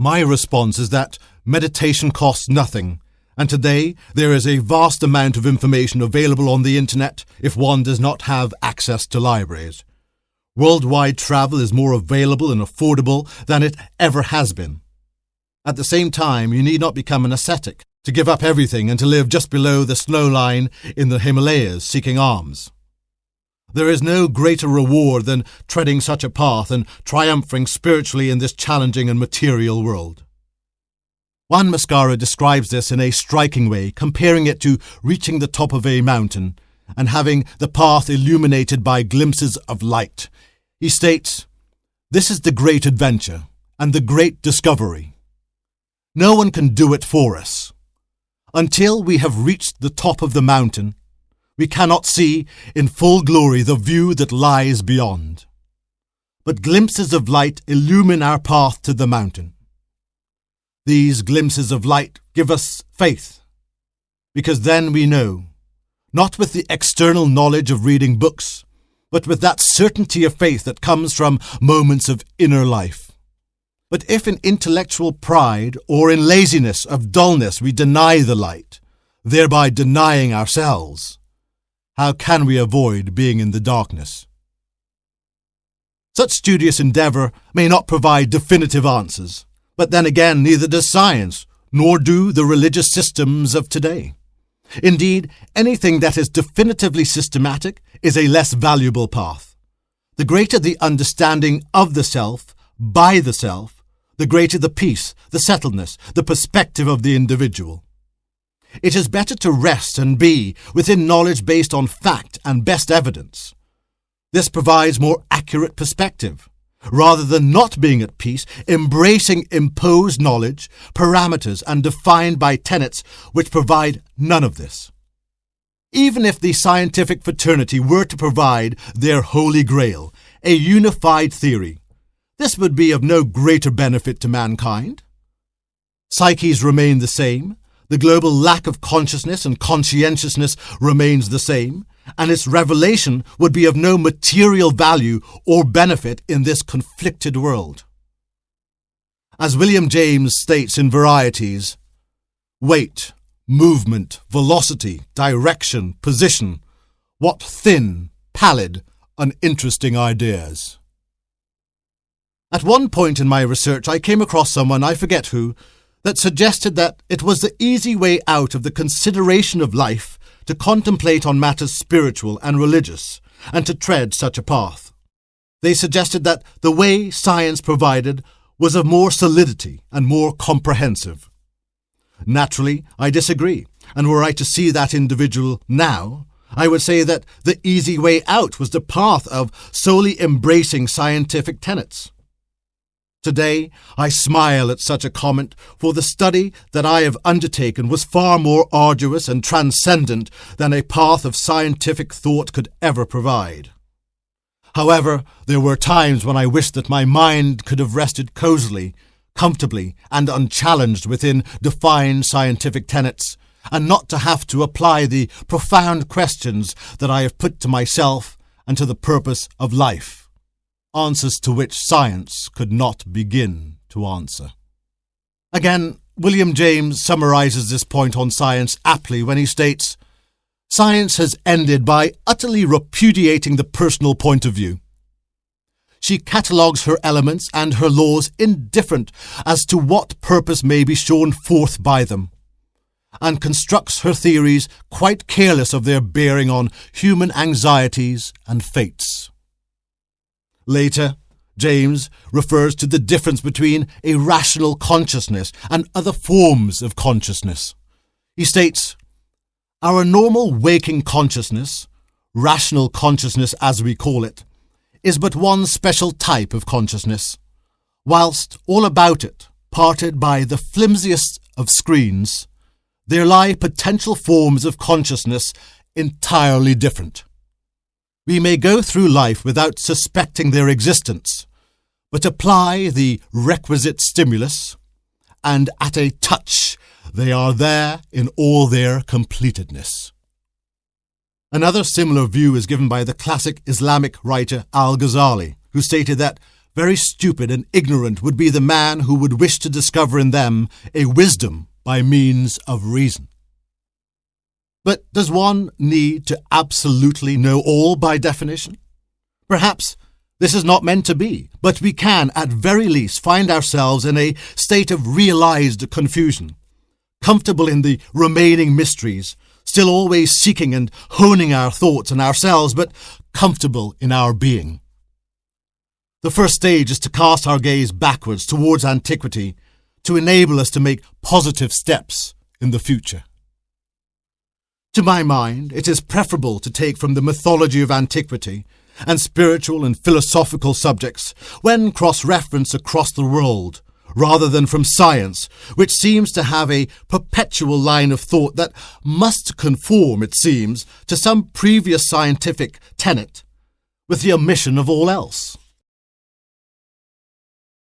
My response is that meditation costs nothing, and today there is a vast amount of information available on the internet if one does not have access to libraries. Worldwide travel is more available and affordable than it ever has been. At the same time, you need not become an ascetic to give up everything and to live just below the snow line in the Himalayas seeking alms. There is no greater reward than treading such a path and triumphing spiritually in this challenging and material world. Juan Mascaró describes this in a striking way, comparing it to reaching the top of a mountain and having the path illuminated by glimpses of light. He states, This is the great adventure and the great discovery. No one can do it for us. Until we have reached the top of the mountain, we cannot see in full glory the view that lies beyond. But glimpses of light illumine our path to the mountain. These glimpses of light give us faith, because then we know, not with the external knowledge of reading books, but with that certainty of faith that comes from moments of inner life. But if in intellectual pride or in laziness of dullness we deny the light, thereby denying ourselves, how can we avoid being in the darkness? Such studious endeavour may not provide definitive answers, but then again, neither does science, nor do the religious systems of today. Indeed, anything that is definitively systematic is a less valuable path. The greater the understanding of the self by the self, the greater the peace, the settledness, the perspective of the individual. It is better to rest and be within knowledge based on fact and best evidence. This provides more accurate perspective rather than not being at peace, embracing imposed knowledge, parameters, and defined by tenets which provide none of this. Even if the scientific fraternity were to provide their holy grail, a unified theory, this would be of no greater benefit to mankind. Psyches remain the same, the global lack of consciousness and conscientiousness remains the same, and its revelation would be of no material value or benefit in this conflicted world. As William James states in Varieties, weight, movement, velocity, direction, position, what thin, pallid, uninteresting ideas. At one point in my research, I came across someone, I forget who, that suggested that it was the easy way out of the consideration of life to contemplate on matters spiritual and religious, and to tread such a path. They suggested that the way science provided was of more solidity and more comprehensive. Naturally, I disagree, and were I to see that individual now, I would say that the easy way out was the path of solely embracing scientific tenets. Today, I smile at such a comment, for the study that I have undertaken was far more arduous and transcendent than a path of scientific thought could ever provide. However, there were times when I wished that my mind could have rested cosily, comfortably, and unchallenged within defined scientific tenets, and not to have to apply the profound questions that I have put to myself and to the purpose of life answers to which science could not begin to answer. Again, William James summarizes this point on science aptly when he states Science has ended by utterly repudiating the personal point of view. She catalogues her elements and her laws indifferent as to what purpose may be shown forth by them, and constructs her theories quite careless of their bearing on human anxieties and fates. Later, James refers to the difference between a rational consciousness and other forms of consciousness. He states, Our normal waking consciousness, rational consciousness as we call it, is but one special type of consciousness, whilst all about it, parted by the flimsiest of screens, there lie potential forms of consciousness entirely different. We may go through life without suspecting their existence, but apply the requisite stimulus, and at a touch they are there in all their completedness. Another similar view is given by the classic Islamic writer Al Ghazali, who stated that very stupid and ignorant would be the man who would wish to discover in them a wisdom by means of reason. But does one need to absolutely know all by definition? Perhaps this is not meant to be, but we can, at very least, find ourselves in a state of realized confusion, comfortable in the remaining mysteries, still always seeking and honing our thoughts and ourselves, but comfortable in our being. The first stage is to cast our gaze backwards towards antiquity to enable us to make positive steps in the future. To my mind, it is preferable to take from the mythology of antiquity and spiritual and philosophical subjects when cross referenced across the world, rather than from science, which seems to have a perpetual line of thought that must conform, it seems, to some previous scientific tenet, with the omission of all else.